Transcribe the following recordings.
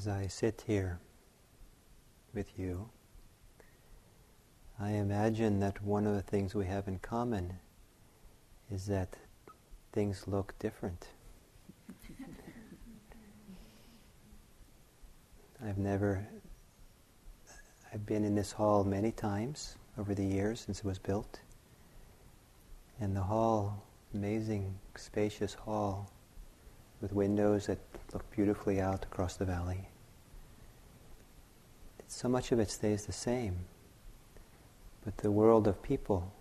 as I sit here with you, I imagine that one of the things we have in common is that things look different. I've never, I've been in this hall many times over the years since it was built. And the hall, amazing, spacious hall with windows that look beautifully out across the valley. So much of it stays the same, but the world of people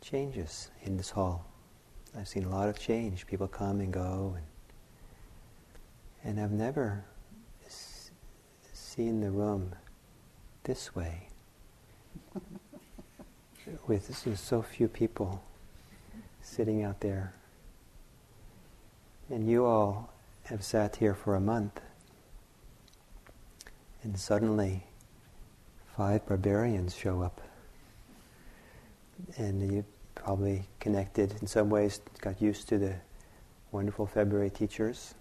changes in this hall. I've seen a lot of change. People come and go, and, and I've never s- seen the room this way. With so few people sitting out there. And you all have sat here for a month, and suddenly five barbarians show up. And you probably connected in some ways, got used to the wonderful February teachers,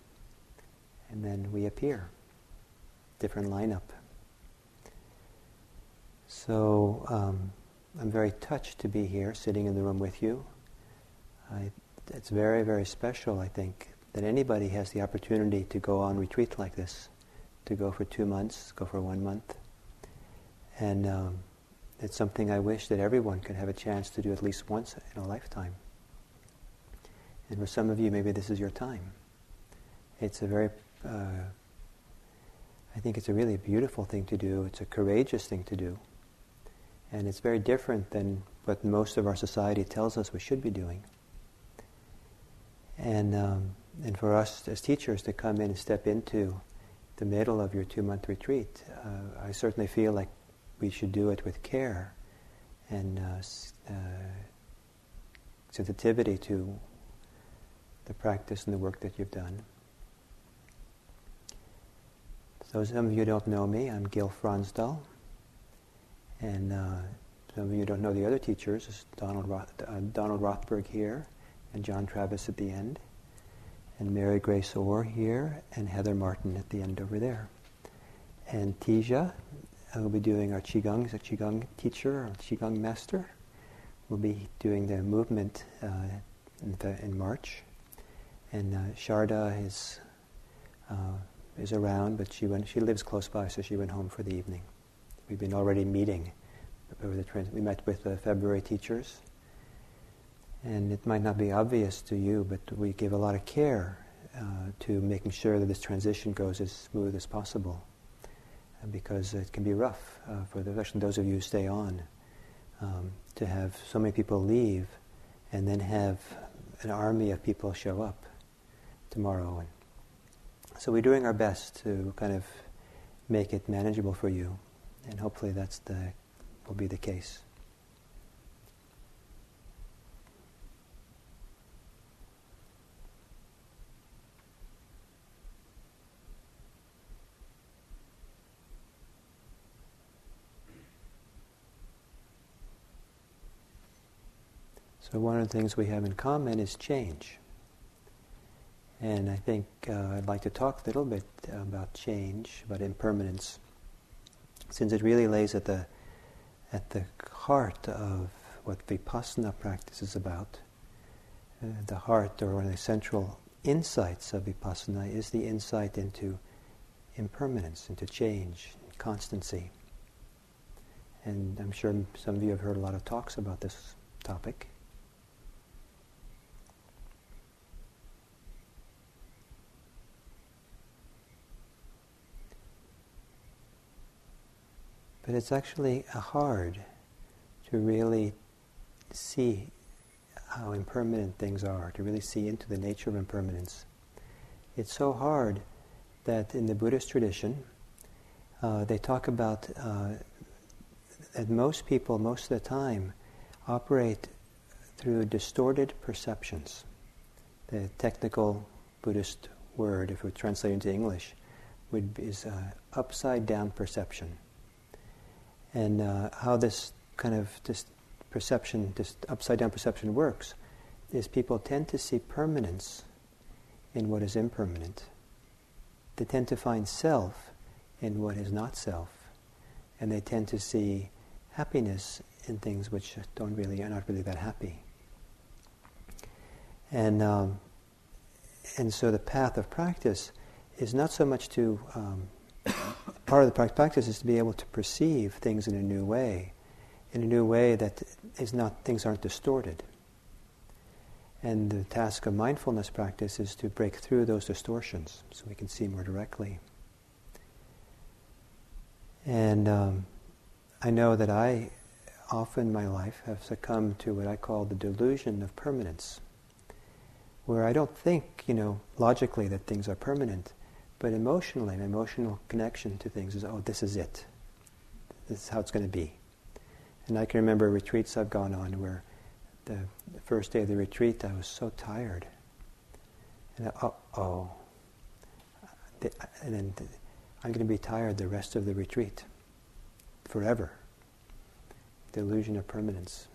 and then we appear. Different lineup. So um, I'm very touched to be here, sitting in the room with you. I, it's very, very special, I think, that anybody has the opportunity to go on retreat like this, to go for two months, go for one month. And um, it's something I wish that everyone could have a chance to do at least once in a lifetime. And for some of you, maybe this is your time. It's a very, uh, I think it's a really beautiful thing to do. It's a courageous thing to do. And it's very different than what most of our society tells us we should be doing. And, um, and for us as teachers to come in and step into the middle of your two month retreat, uh, I certainly feel like we should do it with care and uh, uh, sensitivity to the practice and the work that you've done. So some of you don't know me, I'm Gil Fronsdal. And uh, some of you don't know the other teachers, it's Donald, Roth, uh, Donald Rothberg here, and John Travis at the end, and Mary Grace Orr here, and Heather Martin at the end over there. And Teja uh, will be doing our Qigong, he's a Qigong teacher, or Qigong master. We'll be doing the movement uh, in, the, in, March. And uh, Sharda is, uh, is around, but she, went, she lives close by, so she went home for the evening. We've been already meeting. Over the trans- we met with the February teachers. And it might not be obvious to you, but we give a lot of care uh, to making sure that this transition goes as smooth as possible because it can be rough uh, for the, especially those of you who stay on um, to have so many people leave and then have an army of people show up tomorrow. And so we're doing our best to kind of make it manageable for you, and hopefully that's the will be the case. So, one of the things we have in common is change. And I think uh, I'd like to talk a little bit about change, about impermanence, since it really lays at the, at the heart of what Vipassana practice is about. Uh, the heart, or one of the central insights of Vipassana, is the insight into impermanence, into change, constancy. And I'm sure some of you have heard a lot of talks about this topic. But it's actually hard to really see how impermanent things are, to really see into the nature of impermanence. It's so hard that in the Buddhist tradition, uh, they talk about uh, that most people, most of the time, operate through distorted perceptions. The technical Buddhist word, if we translate into English, would is uh, upside down perception and uh, how this kind of this perception, this upside down perception works, is people tend to see permanence in what is impermanent. They tend to find self in what is not self. And they tend to see happiness in things which don't really are not really that happy. And um, and so the path of practice is not so much to um, part of the practice is to be able to perceive things in a new way, in a new way that is not things aren't distorted. And the task of mindfulness practice is to break through those distortions so we can see more directly. And um, I know that I often in my life have succumbed to what I call the delusion of permanence, where I don't think, you know, logically that things are permanent, but emotionally, my emotional connection to things is, oh, this is it. This is how it's going to be. And I can remember retreats I've gone on where the, the first day of the retreat I was so tired. And I, oh, and then I'm going to be tired the rest of the retreat, forever. The illusion of permanence.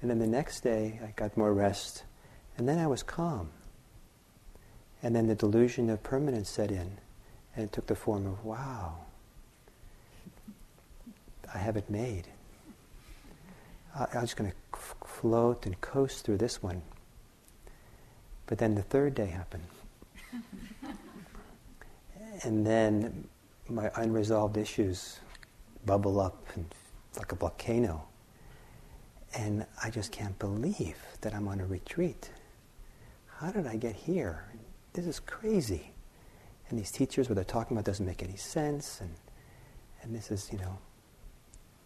And then the next day I got more rest, and then I was calm. And then the delusion of permanence set in, and it took the form of, wow, I have it made. I, I'm just going to f- float and coast through this one. But then the third day happened. and then my unresolved issues bubble up and, like a volcano. And I just can't believe that I'm on a retreat. How did I get here? This is crazy. And these teachers, what they're talking about doesn't make any sense. And, and this is, you know,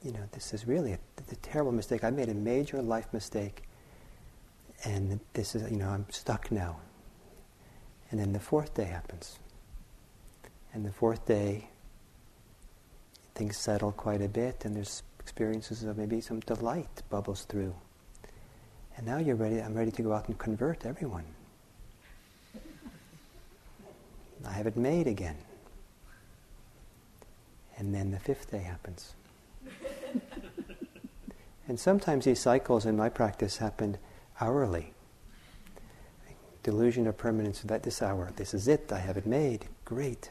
you know, this is really a, a terrible mistake. I made a major life mistake. And this is, you know, I'm stuck now. And then the fourth day happens. And the fourth day, things settle quite a bit, and there's experiences of maybe some delight bubbles through. And now you're ready, I'm ready to go out and convert everyone. I have it made again. And then the fifth day happens. and sometimes these cycles in my practice happened hourly. Delusion of permanence that this hour, this is it, I have it made, great.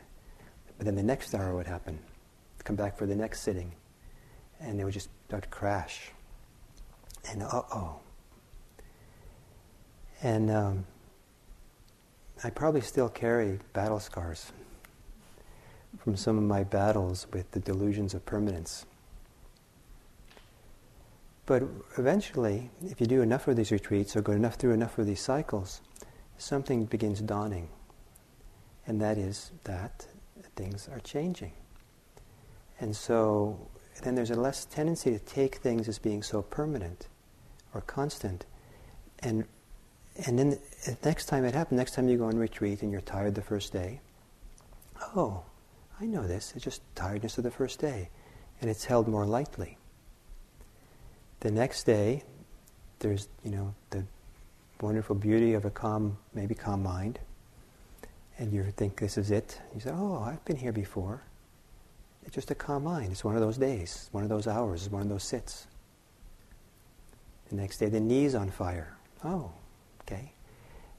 But then the next hour would happen. Come back for the next sitting. And it would just start to crash. And uh oh. And um, I probably still carry battle scars from some of my battles with the delusions of permanence. But eventually, if you do enough of these retreats or go enough through enough of these cycles, something begins dawning. And that is that things are changing. And so then there's a less tendency to take things as being so permanent or constant and and then the next time it happens, next time you go on retreat and you're tired the first day, oh, I know this. It's just tiredness of the first day. And it's held more lightly. The next day, there's, you know, the wonderful beauty of a calm, maybe calm mind. And you think this is it. You say, oh, I've been here before. It's just a calm mind. It's one of those days, one of those hours, one of those sits. The next day, the knee's on fire. Oh, Okay?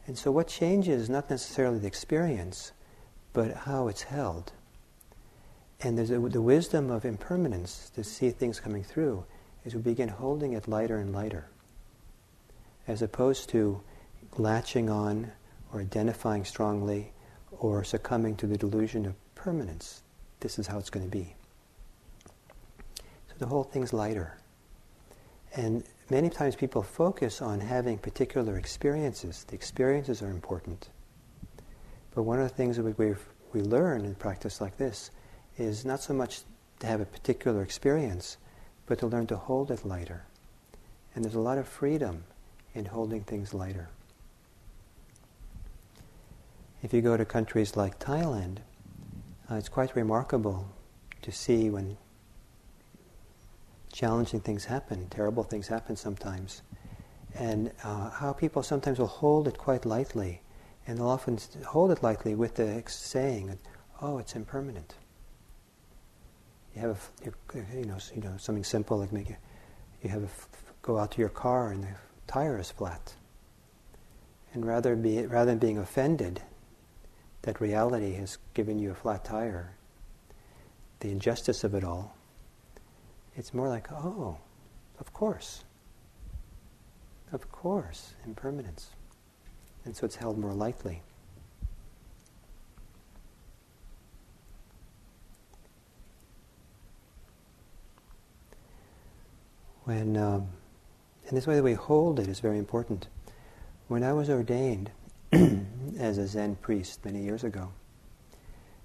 And so what changes is not necessarily the experience, but how it's held. And there's a, the wisdom of impermanence to see things coming through is we begin holding it lighter and lighter, as opposed to latching on or identifying strongly or succumbing to the delusion of permanence. This is how it's going to be. So the whole thing's lighter. And many times people focus on having particular experiences. The experiences are important. But one of the things that we we learn in practice like this is not so much to have a particular experience, but to learn to hold it lighter. And there's a lot of freedom in holding things lighter. If you go to countries like Thailand, uh, it's quite remarkable to see when challenging things happen, terrible things happen sometimes, and uh, how people sometimes will hold it quite lightly, and they'll often hold it lightly with the saying, "Oh, it's impermanent." You have, a, you know, you know, something simple like make you, you have a, go out to your car and the tire is flat, and rather be rather than being offended that reality has given you a flat tire, the injustice of it all. It's more like, oh, of course. Of course, impermanence. And so it's held more lightly. When, um, and this way that we hold it is very important. When I was ordained as a Zen priest many years ago,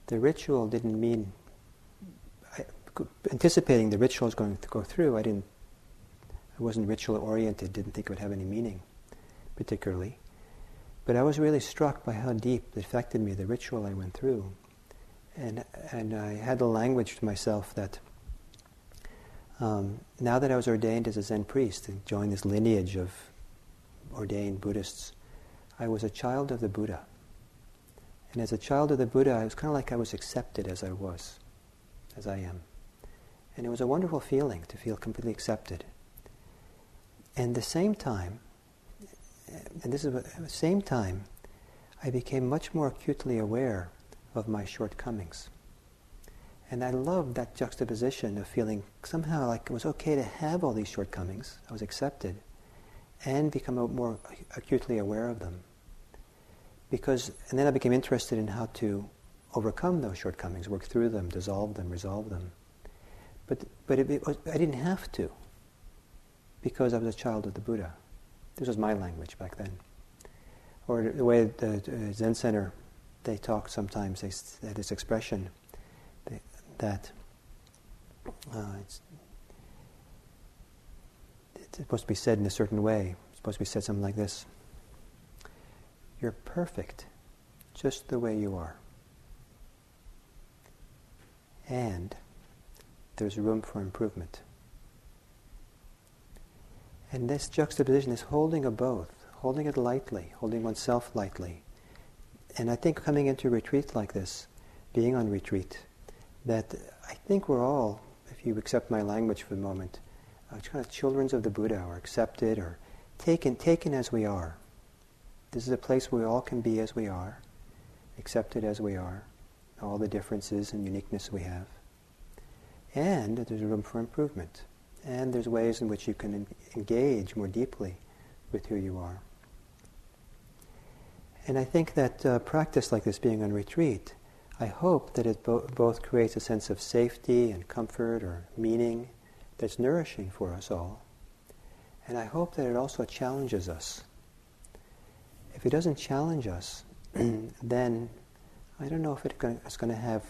the ritual didn't mean, anticipating the ritual was going to go through, I didn't, I wasn't ritual oriented, didn't think it would have any meaning particularly. But I was really struck by how deep it affected me, the ritual I went through. And, and I had the language to myself that um, now that I was ordained as a Zen priest and joined this lineage of ordained Buddhists, I was a child of the Buddha. And as a child of the Buddha, I was kind of like I was accepted as I was, as I am. And it was a wonderful feeling to feel completely accepted. And the same time, and this is at the same time, I became much more acutely aware of my shortcomings. And I loved that juxtaposition of feeling somehow like it was okay to have all these shortcomings. I was accepted and become more acutely aware of them. Because, and then I became interested in how to overcome those shortcomings, work through them, dissolve them, resolve them. But, it, was, I didn't have to because I was a child of the Buddha. This was my language back then. Or the way the Zen Center, they talk sometimes, they, had this expression, that uh, it's, it's supposed to be said in a certain way. It's supposed to be said something like this You're perfect just the way you are. And there's room for improvement. And this juxtaposition is holding a both, holding it lightly, holding oneself lightly. And I think coming into retreat like this, being on retreat, that I think we're all, if you accept my language for the moment, uh, kind of children of the Buddha, or accepted, or taken, taken as we are. This is a place where we all can be as we are, accepted as we are, all the differences and uniqueness we have. And there's room for improvement. And there's ways in which you can engage more deeply with who you are. And I think that uh, practice like this, being on retreat, I hope that it bo- both creates a sense of safety and comfort or meaning that's nourishing for us all. And I hope that it also challenges us. If it doesn't challenge us, then I don't know if it's going to have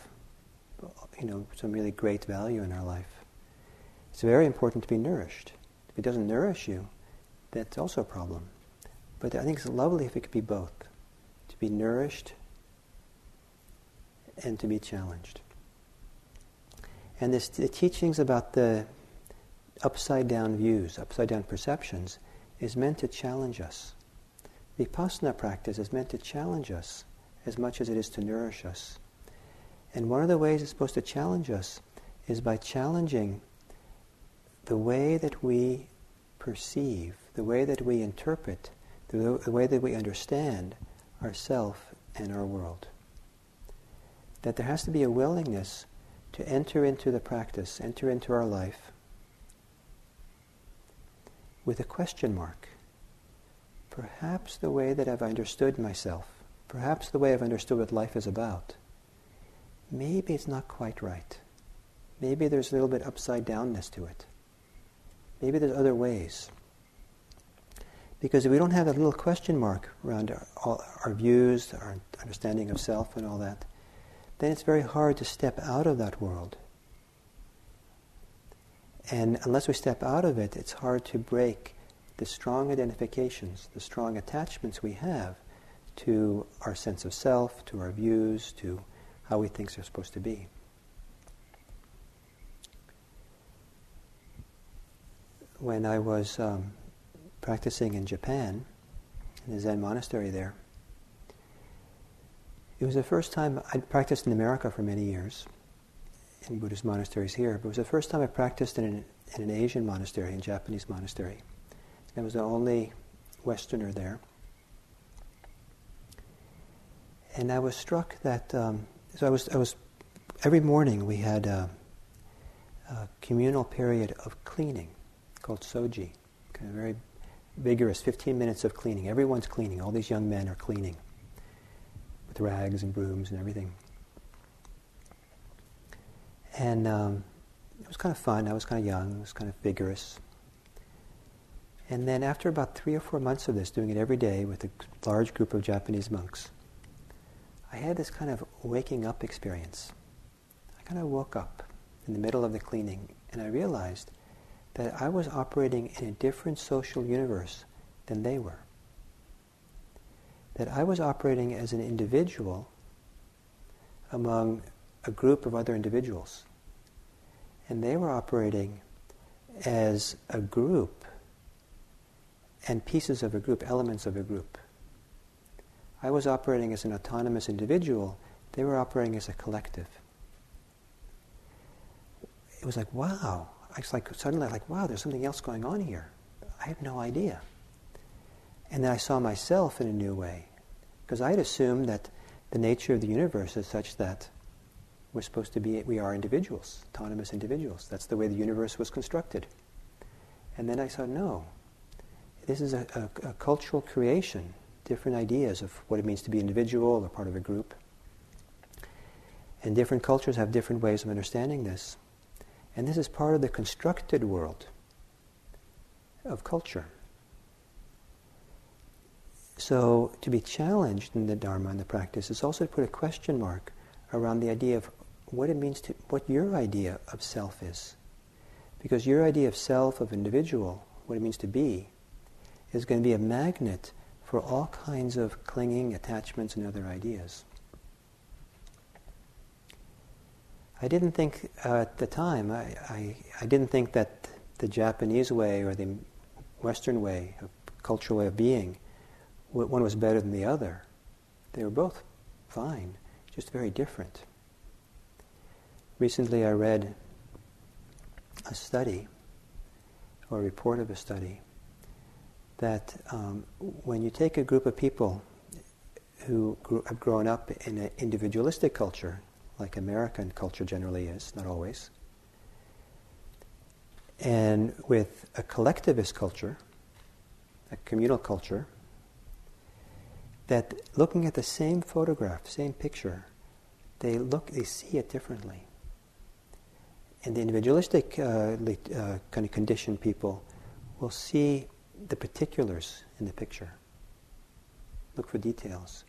you know, some really great value in our life. It's very important to be nourished. If it doesn't nourish you, that's also a problem. But I think it's lovely if it could be both. To be nourished and to be challenged. And this, the teachings about the upside down views, upside down perceptions, is meant to challenge us. Vipassana practice is meant to challenge us as much as it is to nourish us. And one of the ways it's supposed to challenge us is by challenging the way that we perceive, the way that we interpret, the, the way that we understand ourself and our world that there has to be a willingness to enter into the practice, enter into our life with a question mark. Perhaps the way that I've understood myself, perhaps the way I've understood what life is about, maybe it's not quite right. Maybe there's a little bit upside downness to it. Maybe there's other ways. Because if we don't have that little question mark around our, all, our views, our understanding of self, and all that, then it's very hard to step out of that world. And unless we step out of it, it's hard to break the strong identifications, the strong attachments we have to our sense of self, to our views, to how we think they're supposed to be. When I was um, practicing in Japan, in the Zen monastery there, it was the first time I'd practiced in America for many years, in Buddhist monasteries here, but it was the first time I practiced in an, in an Asian monastery, a Japanese monastery. I was the only Westerner there. And I was struck that, um, so I was, I was, every morning we had uh, a communal period of cleaning called soji, of very vigorous 15 minutes of cleaning. Everyone's cleaning. All these young men are cleaning with rags and brooms and everything. And um, it was kind of fun. I was kind of young. It was kind of vigorous. And then after about three or four months of this, doing it every day with a large group of Japanese monks, I had this kind of waking up experience. I kind of woke up in the middle of the cleaning and I realized that I was operating in a different social universe than they were. That I was operating as an individual among a group of other individuals. And they were operating as a group and pieces of a group, elements of a group. I was operating as an autonomous individual, they were operating as a collective. It was like, wow. I was like, suddenly, like, wow, there's something else going on here. I have no idea. And then I saw myself in a new way. Because I had assumed that the nature of the universe is such that we're supposed to be, we are individuals, autonomous individuals. That's the way the universe was constructed. And then I said, no, this is a, a, a, cultural creation, different ideas of what it means to be individual or part of a group. And different cultures have different ways of understanding this. And this is part of the constructed world of culture. So to be challenged in the Dharma and the practice is also to put a question mark around the idea of what it means to, what your idea of self is. Because your idea of self, of individual, what it means to be, is going to be a magnet for all kinds of clinging, attachments, and other ideas. I didn't think uh, at the time, I, I, I, didn't think that the Japanese way or the Western way, cultural way of being, one was better than the other. They were both fine, just very different. Recently, I read a study, or a report of a study, that um, when you take a group of people who grew, have grown up in an individualistic culture, like American culture generally is, not always, and with a collectivist culture, a communal culture, that looking at the same photograph, same picture, they look, they see it differently. And the individualistic uh, uh, kind of conditioned people will see the particulars in the picture, look for details.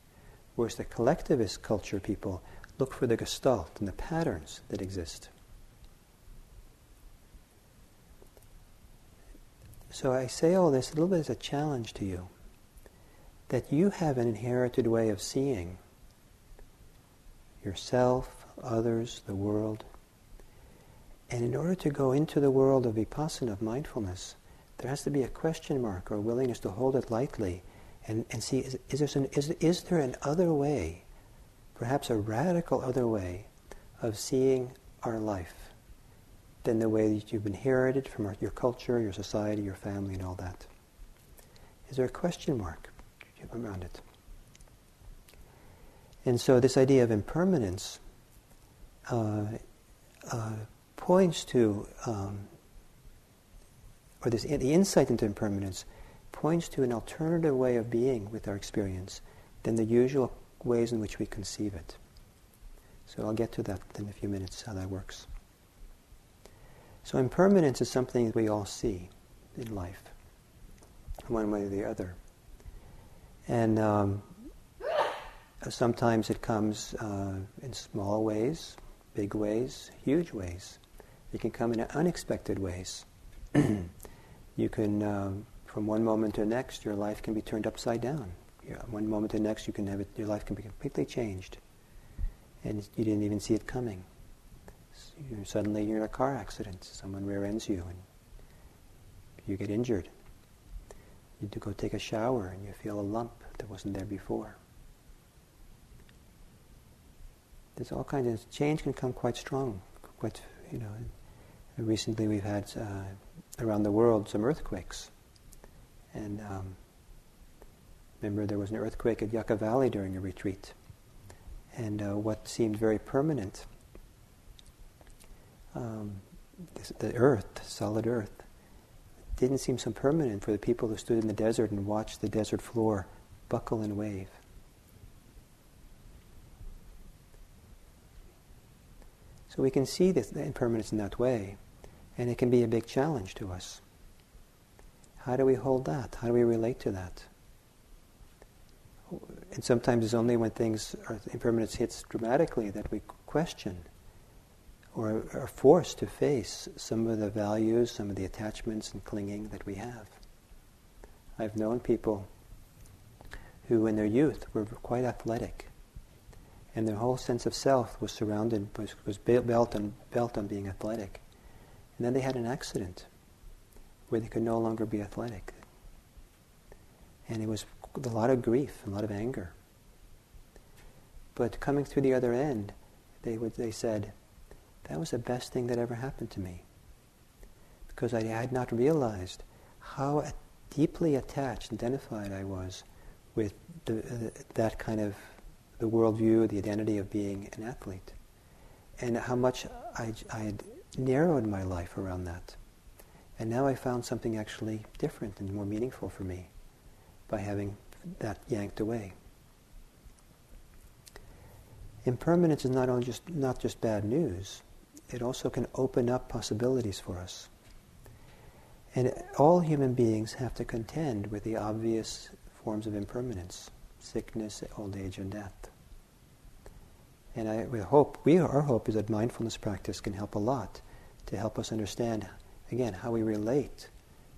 Whereas the collectivist culture people look for the gestalt and the patterns that exist. So I say all this a little bit as a challenge to you that you have an inherited way of seeing yourself, others, the world, and in order to go into the world of vipassana, of mindfulness, there has to be a question mark or a willingness to hold it lightly and, and see is, is, there an, is, is there an other way, perhaps a radical other way, of seeing our life than the way that you've inherited from our, your culture, your society, your family, and all that? Is there a question mark around it? And so, this idea of impermanence uh, uh, points to, um, or this the insight into impermanence points to an alternative way of being with our experience than the usual ways in which we conceive it. So I'll get to that in a few minutes, how that works. So impermanence is something that we all see in life, one way or the other. And um, sometimes it comes uh, in small ways, big ways, huge ways. It can come in unexpected ways. you can, um, from one moment to the next, your life can be turned upside down. One moment to the next, you can have it, your life can be completely changed, and you didn't even see it coming. So you're, suddenly, you're in a car accident. Someone rear ends you, and you get injured. You to go take a shower, and you feel a lump that wasn't there before. There's all kinds of change can come quite strong, quite you know. Recently, we've had uh, around the world some earthquakes. And um, remember, there was an earthquake at Yucca Valley during a retreat. And uh, what seemed very permanent um, this, the earth, solid earth, didn't seem so permanent for the people who stood in the desert and watched the desert floor buckle and wave. So we can see this impermanence in that way, and it can be a big challenge to us. How do we hold that? How do we relate to that? And sometimes it's only when things, impermanence hits dramatically that we question or are forced to face some of the values, some of the attachments and clinging that we have. I've known people who in their youth were quite athletic and their whole sense of self was surrounded, was, was built, on, built on being athletic. And then they had an accident where they could no longer be athletic. And it was a lot of grief, and a lot of anger. But coming through the other end, they, would, they said, that was the best thing that ever happened to me. Because I had not realized how deeply attached, identified I was with the, uh, that kind of the worldview, the identity of being an athlete, and how much I, I had narrowed my life around that. And now I found something actually different and more meaningful for me by having that yanked away. Impermanence is not only just not just bad news; it also can open up possibilities for us. And all human beings have to contend with the obvious forms of impermanence: sickness, old age, and death. And I, we hope, we, our hope is that mindfulness practice can help a lot to help us understand, again, how we relate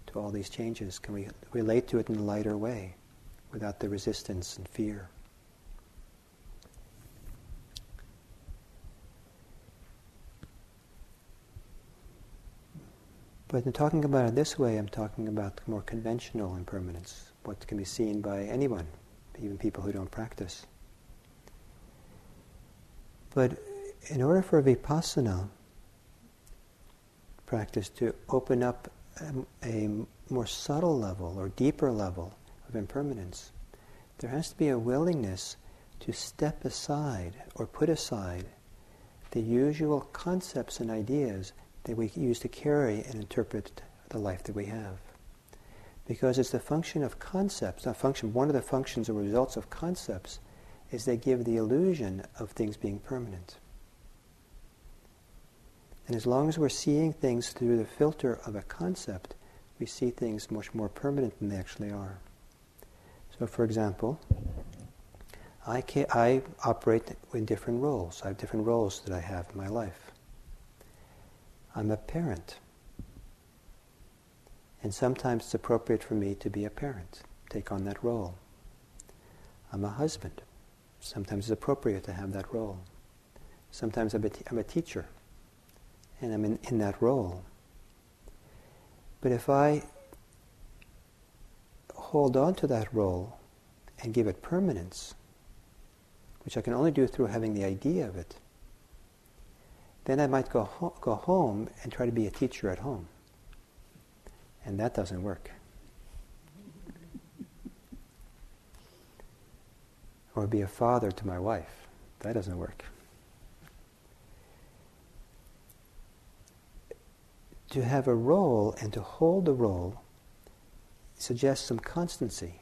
to all these changes. Can we relate to it in a lighter way without the resistance and fear? But in talking about it this way, I'm talking about more conventional impermanence, what can be seen by anyone, even people who don't practice. But in order for vipassana practice to open up um, a, a more subtle level or deeper level of impermanence, there has to be a willingness to step aside or put aside the usual concepts and ideas that we use to carry and interpret the life that we have. Because it's the function of concepts, a function, one of the functions or results of concepts is they give the illusion of things being permanent. And as long as we're seeing things through the filter of a concept, we see things much more permanent than they actually are. So, for example, I, can, I operate in different roles. I have different roles that I have in my life. I'm a parent. And sometimes it's appropriate for me to be a parent, take on that role. I'm a husband. Sometimes it's appropriate to have that role. Sometimes I'm a, t- I'm a teacher, and I'm in, in that role. But if I hold on to that role and give it permanence, which I can only do through having the idea of it, then I might go, ho- go home and try to be a teacher at home. And that doesn't work. Or be a father to my wife. That doesn't work. To have a role and to hold the role suggests some constancy.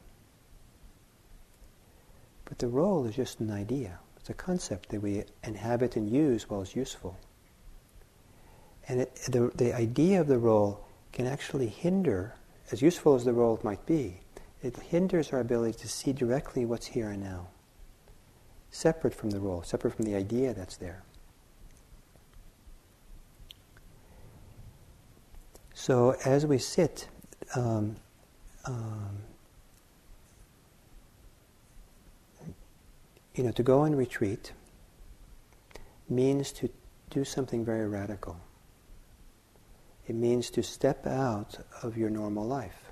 But the role is just an idea. It's a concept that we inhabit and use while it's useful. And it, the, the idea of the role can actually hinder, as useful as the role might be, it hinders our ability to see directly what's here and now separate from the role, separate from the idea that's there. So as we sit, um, um, you know, to go on retreat means to do something very radical. It means to step out of your normal life.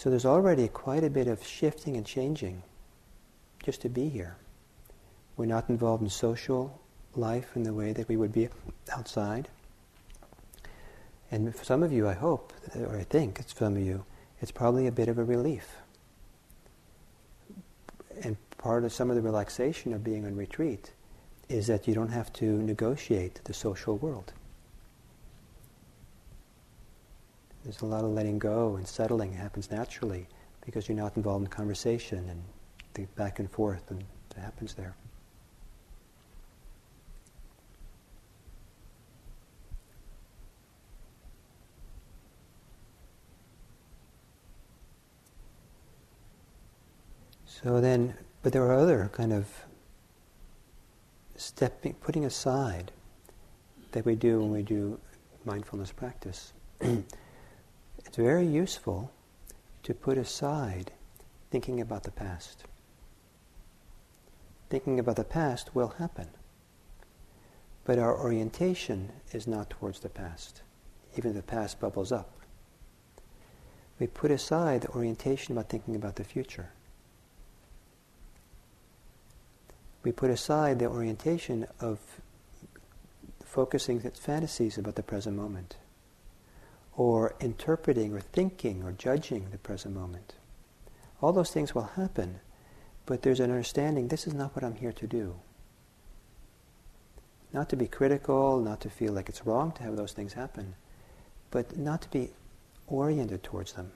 So there's already quite a bit of shifting and changing just to be here. We're not involved in social life in the way that we would be outside. And for some of you, I hope, or I think it's some of you, it's probably a bit of a relief. And part of some of the relaxation of being on retreat is that you don't have to negotiate the social world. There's a lot of letting go and settling It happens naturally because you're not involved in conversation and the back and forth and it happens there. So then, but there are other kind of stepping, putting aside that we do when we do mindfulness practice. it's very useful to put aside thinking about the past. Thinking about the past will happen, but our orientation is not towards the past, even if the past bubbles up. We put aside the orientation about thinking about the future. we put aside the orientation of focusing fantasies about the present moment, or interpreting or thinking or judging the present moment. All those things will happen, but there's an understanding this is not what I'm here to do. Not to be critical, not to feel like it's wrong to have those things happen, but not to be oriented towards them.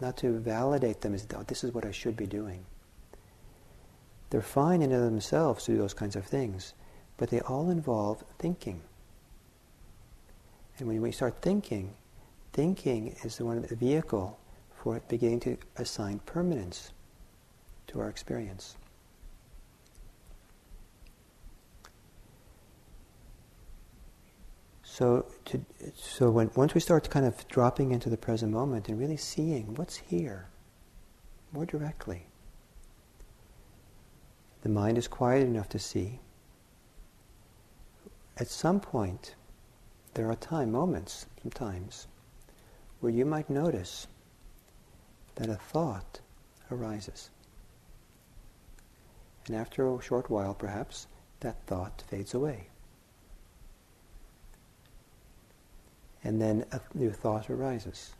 Not to validate them as, oh, this is what I should be doing. They're fine in and of themselves to do those kinds of things, but they all involve thinking. And when we start thinking, thinking is the one the vehicle for beginning to assign permanence to our experience. So, to, so when, once we start kind of dropping into the present moment and really seeing what's here more directly, the mind is quiet enough to see. At some point, there are time moments, sometimes, where you might notice that a thought arises. And after a short while, perhaps, that thought fades away. And then a new thought arises.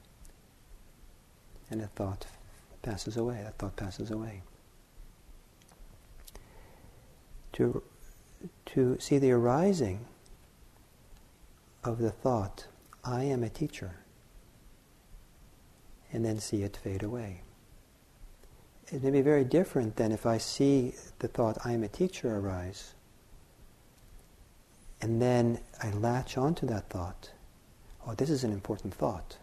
And a thought passes away. That thought passes away. to, to see the arising of the thought, I am a teacher, and then see it fade away. It may be very different than if I see the thought, I am a teacher, arise, and then I latch onto that thought. Oh, this is an important thought.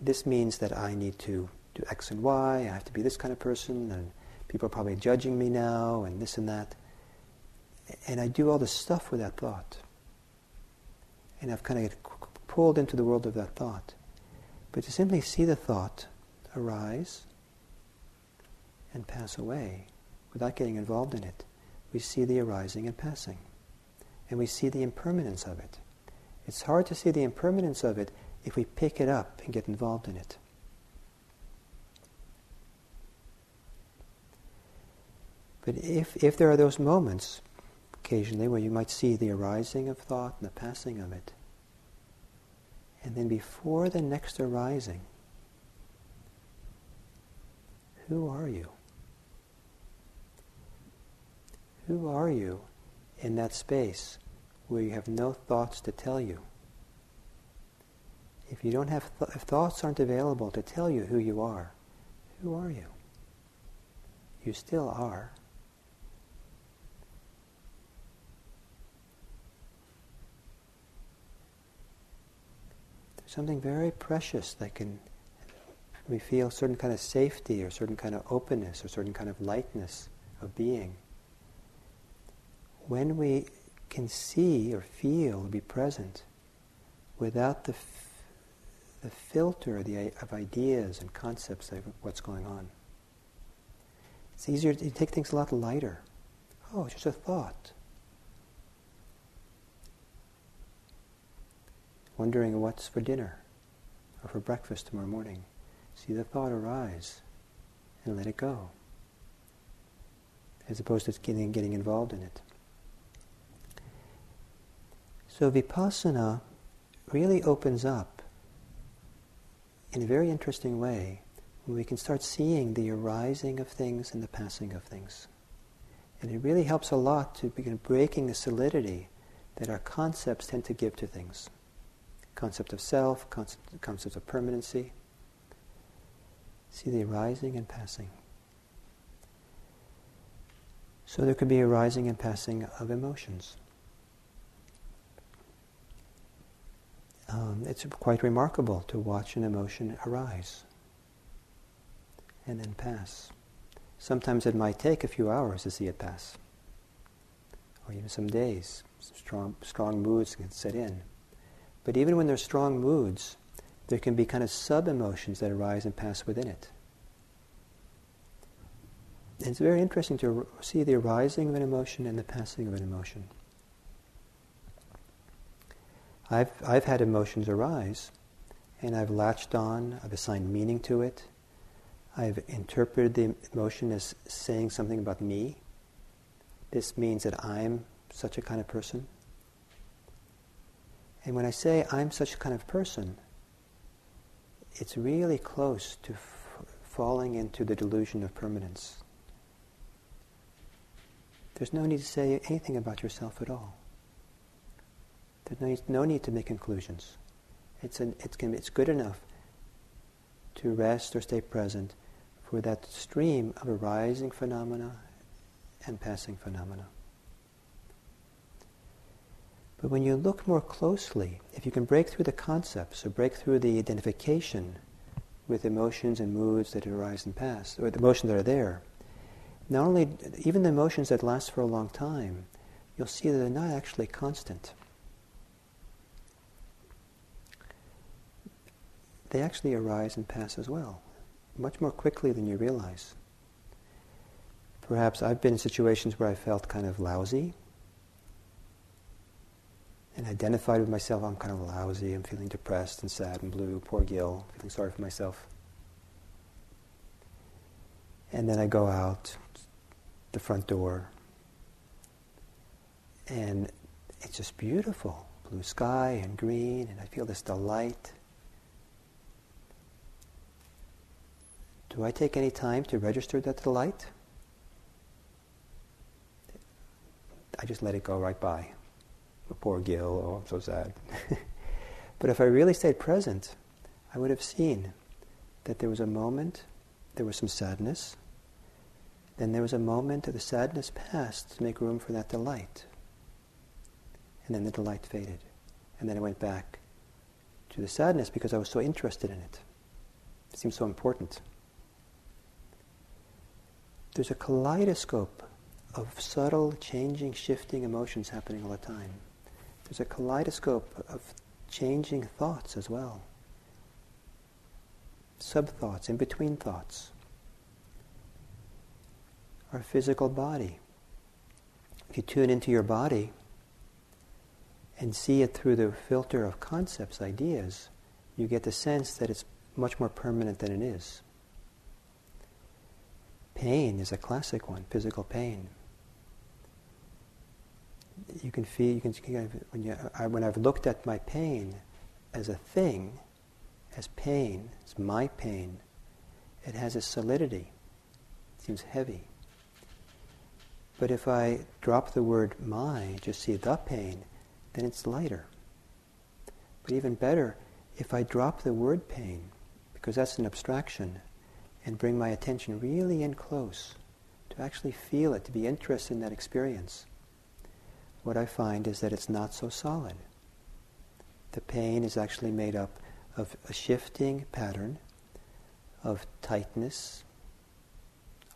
This means that I need to do X and Y, I have to be this kind of person, and people are probably judging me now, and this and that. And I do all this stuff with that thought. And I've kind of get pulled into the world of that thought. But to simply see the thought arise and pass away without getting involved in it, we see the arising and passing. And we see the impermanence of it. It's hard to see the impermanence of it if we pick it up and get involved in it. But if, if there are those moments occasionally where you might see the arising of thought and the passing of it, and then before the next arising, who are you? Who are you in that space where you have no thoughts to tell you? If you don't have th- if thoughts aren't available to tell you who you are, who are you? You still are. Something very precious that can we feel certain kind of safety or certain kind of openness or certain kind of lightness of being. When we can see or feel or be present without the, f- the filter the, of ideas and concepts of what's going on. It's easier to take things a lot lighter. Oh, it's just a thought. Wondering what's for dinner or for breakfast tomorrow morning. See the thought arise and let it go, as opposed to getting, getting involved in it. So vipassana really opens up in a very interesting way when we can start seeing the arising of things and the passing of things. And it really helps a lot to begin breaking the solidity that our concepts tend to give to things. Concept of self, concept, concept of permanency. See the arising and passing. So there could be a rising and passing of emotions. Um, it's quite remarkable to watch an emotion arise and then pass. Sometimes it might take a few hours to see it pass, or even some days. Strong, strong moods can set in. But even when there's strong moods, there can be kind of sub emotions that arise and pass within it. And it's very interesting to see the arising of an emotion and the passing of an emotion. I've, I've had emotions arise, and I've latched on, I've assigned meaning to it, I've interpreted the emotion as saying something about me. This means that I'm such a kind of person. And when I say I'm such a kind of person, it's really close to f- falling into the delusion of permanence. There's no need to say anything about yourself at all. There's no need, no need to make conclusions. It's, an, it's, it's good enough to rest or stay present for that stream of arising phenomena and passing phenomena. But when you look more closely, if you can break through the concepts or break through the identification with emotions and moods that arise and pass, or the emotions that are there, not only, even the emotions that last for a long time, you'll see that they're not actually constant. They actually arise and pass as well much more quickly than you realize. Perhaps I've been in situations where I felt kind of lousy and identified with myself, I'm kind of lousy, I'm feeling depressed and sad and blue, poor Gil, feeling sorry for myself. And then I go out the front door and it's just beautiful blue sky and green, and I feel this delight. Do I take any time to register that delight? I just let it go right by. Poor Gil, oh, I'm so sad. but if I really stayed present, I would have seen that there was a moment, there was some sadness, then there was a moment that the sadness passed to make room for that delight. And then the delight faded. And then I went back to the sadness because I was so interested in it. It seemed so important there's a kaleidoscope of subtle, changing, shifting emotions happening all the time. There's a kaleidoscope of changing thoughts as well. Sub thoughts, in between thoughts. Our physical body. If you tune into your body and see it through the filter of concepts, ideas, you get the sense that it's much more permanent than it is. Pain is a classic one, physical pain. You can feel, you can, when, you, I, when I've looked at my pain as a thing, as pain, as my pain, it has a solidity. It seems heavy. But if I drop the word my, just see the pain, then it's lighter. But even better, if I drop the word pain, because that's an abstraction, and bring my attention really in close to actually feel it, to be interested in that experience, what I find is that it's not so solid. The pain is actually made up of a shifting pattern of tightness,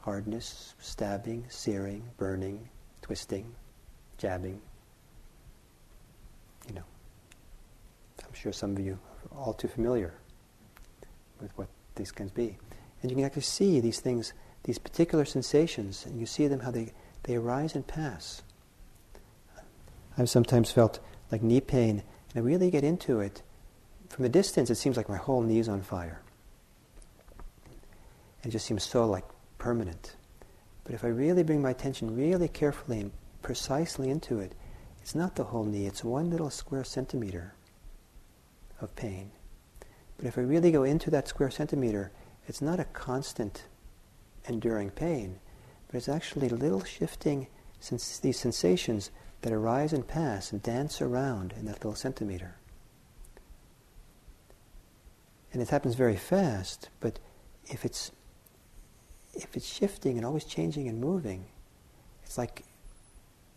hardness, stabbing, searing, burning, twisting, jabbing. You know, I'm sure some of you are all too familiar with what these can be. And you can actually see these things, these particular sensations, and you see them how they, they arise and pass. I've sometimes felt like knee pain, and I really get into it. From a distance, it seems like my whole knee is on fire. It just seems so like permanent. But if I really bring my attention really carefully and precisely into it, it's not the whole knee, it's one little square centimeter of pain. But if I really go into that square centimeter, it's not a constant, enduring pain, but it's actually little shifting these sensations that arise and pass and dance around in that little centimeter. And it happens very fast, but if it's if it's shifting and always changing and moving, it's like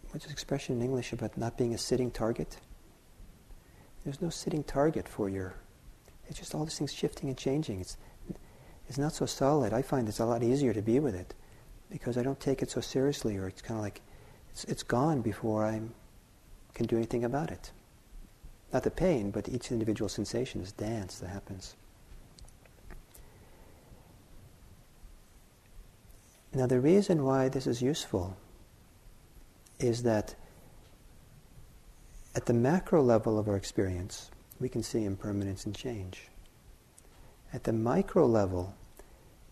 what's this expression in English about not being a sitting target? There's no sitting target for your it's just all these things shifting and changing. It's it's not so solid. I find it's a lot easier to be with it because I don't take it so seriously or it's kind of like it's, it's gone before I can do anything about it. Not the pain, but each individual sensation is dance that happens. Now, the reason why this is useful is that at the macro level of our experience, we can see impermanence and change. At the micro level,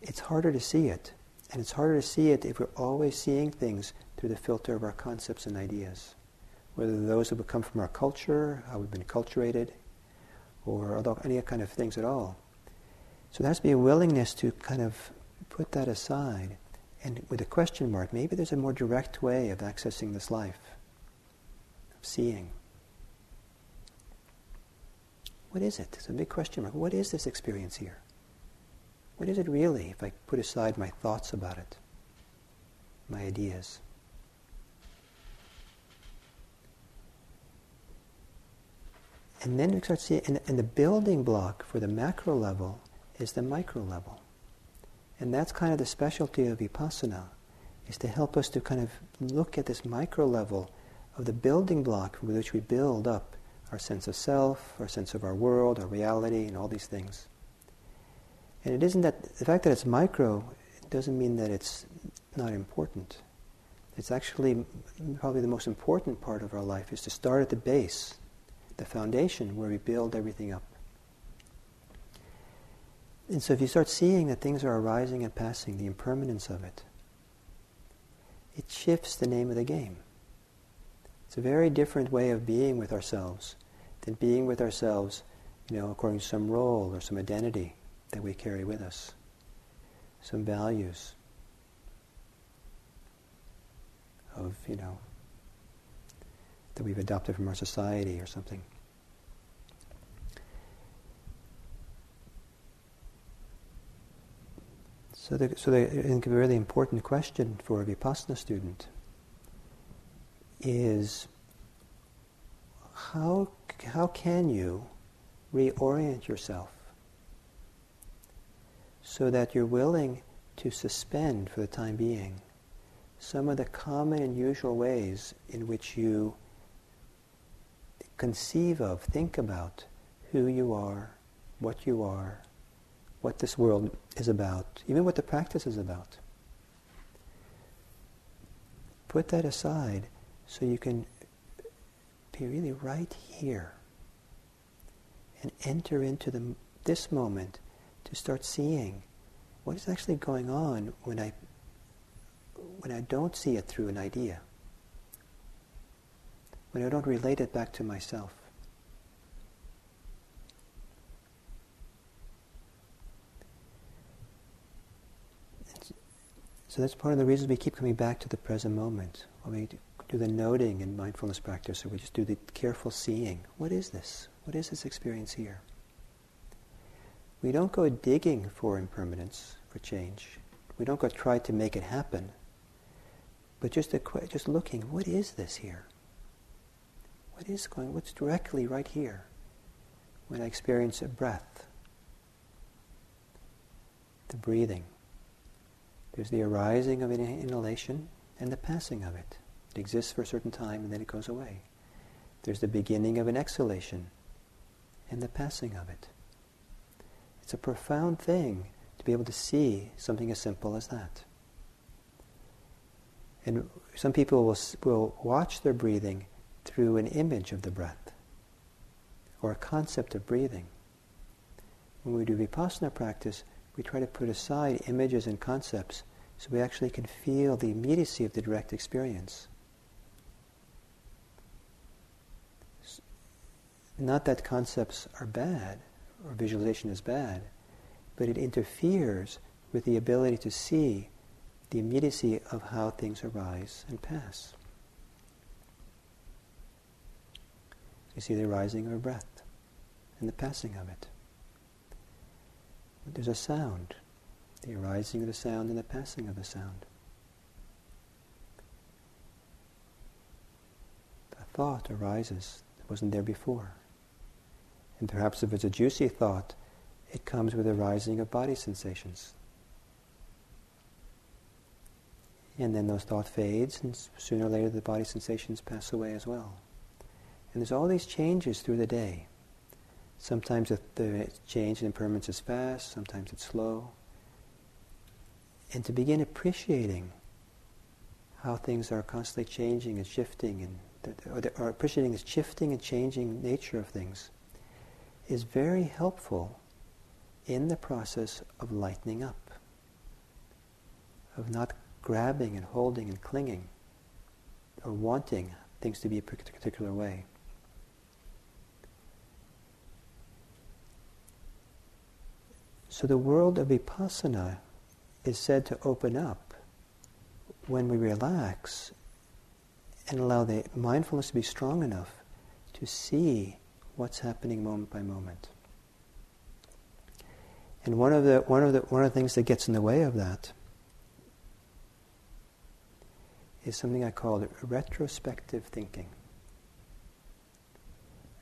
it's harder to see it. And it's harder to see it if we're always seeing things through the filter of our concepts and ideas. Whether those have come from our culture, how we've been acculturated, or any kind of things at all. So there has to be a willingness to kind of put that aside and with a question mark, maybe there's a more direct way of accessing this life, of seeing. What is it? It's a big question mark. What is this experience here? What is it really if I put aside my thoughts about it, my ideas? And then we start seeing, and, and the building block for the macro level is the micro level. And that's kind of the specialty of vipassana, is to help us to kind of look at this micro level of the building block with which we build up our sense of self, our sense of our world, our reality, and all these things. And it isn't that the fact that it's micro doesn't mean that it's not important. It's actually probably the most important part of our life is to start at the base, the foundation where we build everything up. And so if you start seeing that things are arising and passing, the impermanence of it, it shifts the name of the game. It's a very different way of being with ourselves than being with ourselves, you know, according to some role or some identity that we carry with us, some values of, you know, that we've adopted from our society or something. So, the, so the, I think a really important question for a Vipassana student is how, how can you reorient yourself so that you're willing to suspend for the time being some of the common and usual ways in which you conceive of, think about who you are, what you are, what this world is about, even what the practice is about. Put that aside so you can be really right here and enter into the, this moment to start seeing what is actually going on when I, when I don't see it through an idea, when I don't relate it back to myself. So that's part of the reason we keep coming back to the present moment. When we do the noting in mindfulness practice, or we just do the careful seeing. What is this? What is this experience here? We don't go digging for impermanence, for change. We don't go try to make it happen. But just, a, just looking, what is this here? What is going, what's directly right here when I experience a breath? The breathing. There's the arising of an inhalation and the passing of it. It exists for a certain time and then it goes away. There's the beginning of an exhalation and the passing of it. It's a profound thing to be able to see something as simple as that. And some people will, will watch their breathing through an image of the breath or a concept of breathing. When we do vipassana practice, we try to put aside images and concepts so we actually can feel the immediacy of the direct experience. Not that concepts are bad or visualization is bad, but it interferes with the ability to see the immediacy of how things arise and pass. You see the rising of a breath and the passing of it. But There's a sound, the arising of the sound and the passing of the sound. A thought arises that wasn't there before. And perhaps if it's a juicy thought, it comes with a rising of body sensations. And then those thought fades, and sooner or later the body sensations pass away as well. And there's all these changes through the day. Sometimes the change in impermanence is fast, sometimes it's slow. And to begin appreciating how things are constantly changing and shifting, and or, or appreciating the shifting and changing nature of things, is very helpful in the process of lightening up, of not grabbing and holding and clinging, or wanting things to be a particular way. So the world of vipassana is said to open up when we relax and allow the mindfulness to be strong enough to see what's happening moment by moment. And one of the one of the one of the things that gets in the way of that is something I call retrospective thinking.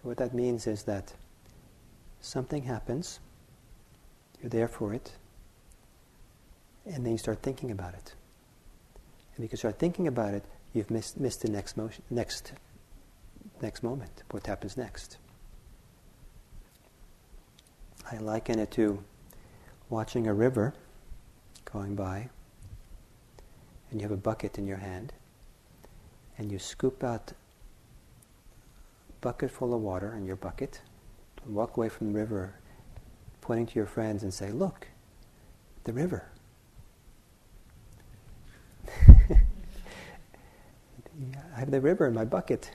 What that means is that something happens you're there for it. And then you start thinking about it. And because you start thinking about it, you've missed, missed the next, motion, next, next moment, what happens next. I liken it to watching a river going by, and you have a bucket in your hand, and you scoop out a bucket full of water in your bucket, walk away from the river pointing to your friends and say, Look, the river. I have the river in my bucket.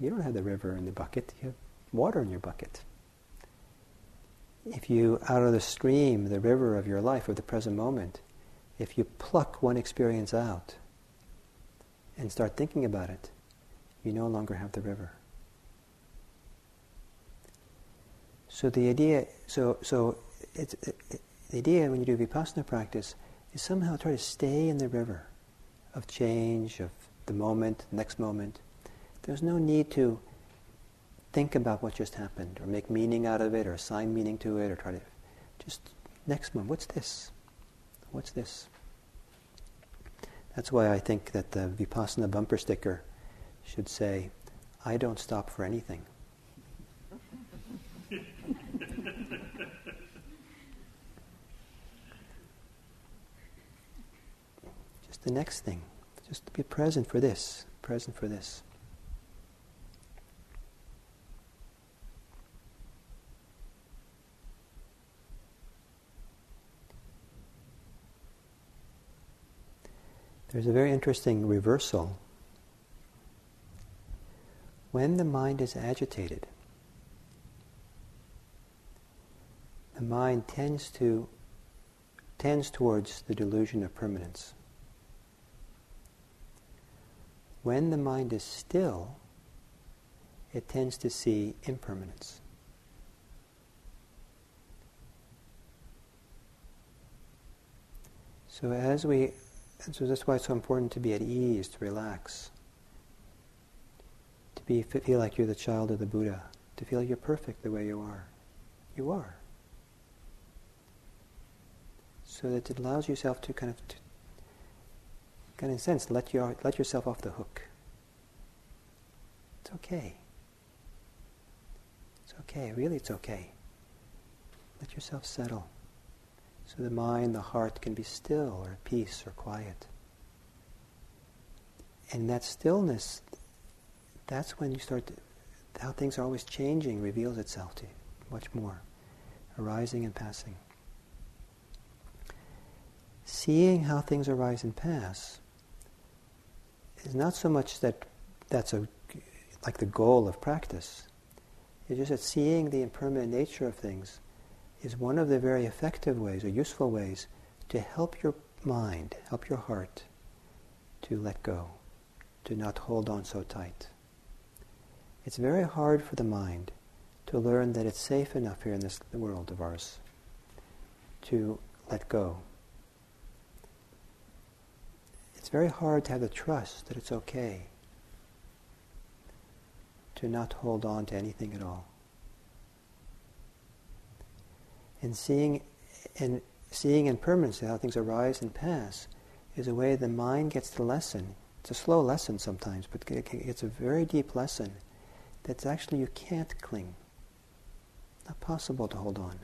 You don't have the river in the bucket, you have water in your bucket. If you, out of the stream, the river of your life, of the present moment, if you pluck one experience out and start thinking about it, you no longer have the river. So the idea, so so it's it, the idea when you do vipassana practice is somehow try to stay in the river of change, of the moment, next moment. There's no need to think about what just happened, or make meaning out of it, or assign meaning to it, or try to just next moment. What's this? What's this? That's why I think that the vipassana bumper sticker should say, "I don't stop for anything." Just the next thing. Just to be present for this, present for this. There's a very interesting reversal. When the mind is agitated, the mind tends to tends towards the delusion of permanence. When the mind is still, it tends to see impermanence. So as we, so that's why it's so important to be at ease, to relax, to be feel like you're the child of the Buddha, to feel you're perfect the way you are. You are so that it allows yourself to kind of, to, kind of in a sense, let, your, let yourself off the hook. It's okay. It's okay, really it's okay. Let yourself settle. So the mind, the heart can be still or at peace or quiet. And that stillness, that's when you start to, how things are always changing reveals itself to you much more, arising and passing seeing how things arise and pass is not so much that that's a, like the goal of practice. It's just that seeing the impermanent nature of things is one of the very effective ways or useful ways to help your mind, help your heart to let go, to not hold on so tight. It's very hard for the mind to learn that it's safe enough here in this world of ours to let go. It's very hard to have the trust that it's okay to not hold on to anything at all. And seeing and seeing impermanency, how things arise and pass, is a way the mind gets the lesson. It's a slow lesson sometimes, but it's a very deep lesson that's actually you can't cling. Not possible to hold on.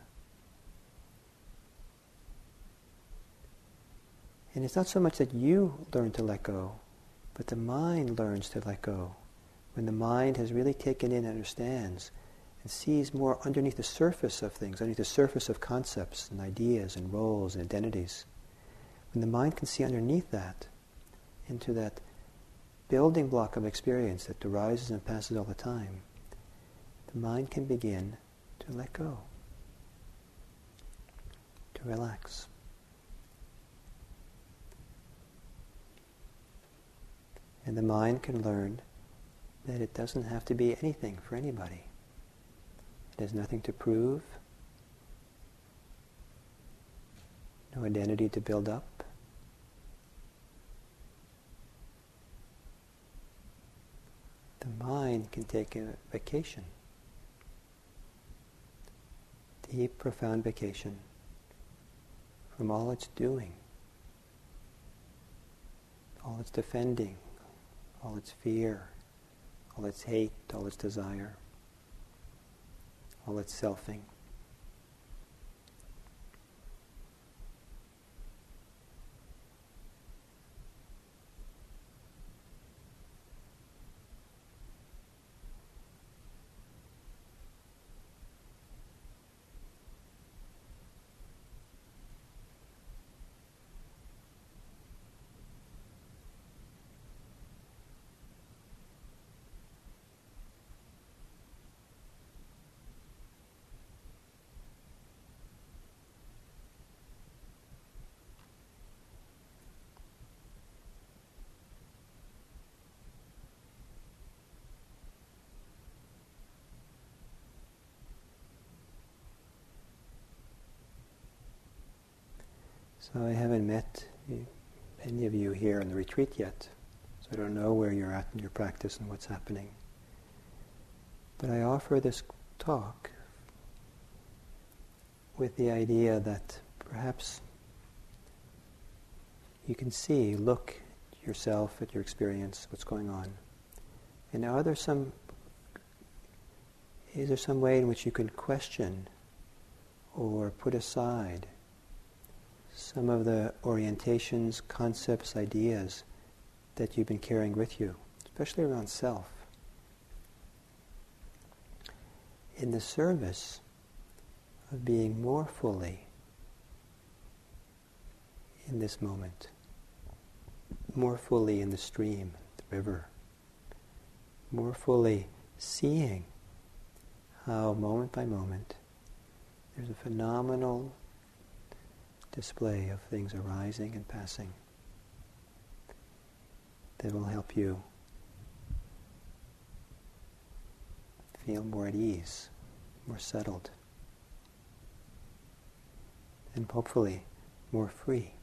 And it's not so much that you learn to let go, but the mind learns to let go. When the mind has really taken in and understands and sees more underneath the surface of things, underneath the surface of concepts and ideas and roles and identities. When the mind can see underneath that, into that building block of experience that arises and passes all the time, the mind can begin to let go, to relax. And the mind can learn that it doesn't have to be anything for anybody. It has nothing to prove, no identity to build up. The mind can take a vacation, deep, profound vacation from all it's doing, all its defending, all its fear, all its hate, all its desire all its selfing. So I haven't met any of you here in the retreat yet, so I don't know where you're at in your practice and what's happening. But I offer this talk with the idea that perhaps you can see, look yourself at your experience, what's going on. And are there some is there some way in which you can question or put aside some of the orientations, concepts, ideas that you've been carrying with you, especially around self. In the service of being more fully in this moment, more fully in the stream, the river, more fully seeing how moment by moment there's a phenomenal display of things arising and passing that will help you feel more at ease, more settled, and hopefully more free.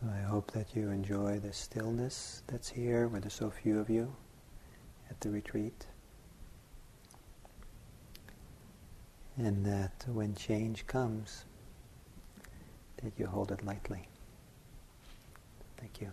So I hope that you enjoy the stillness that's here, there's so few of you at the retreat. And that when change comes, that you hold it lightly. Thank you.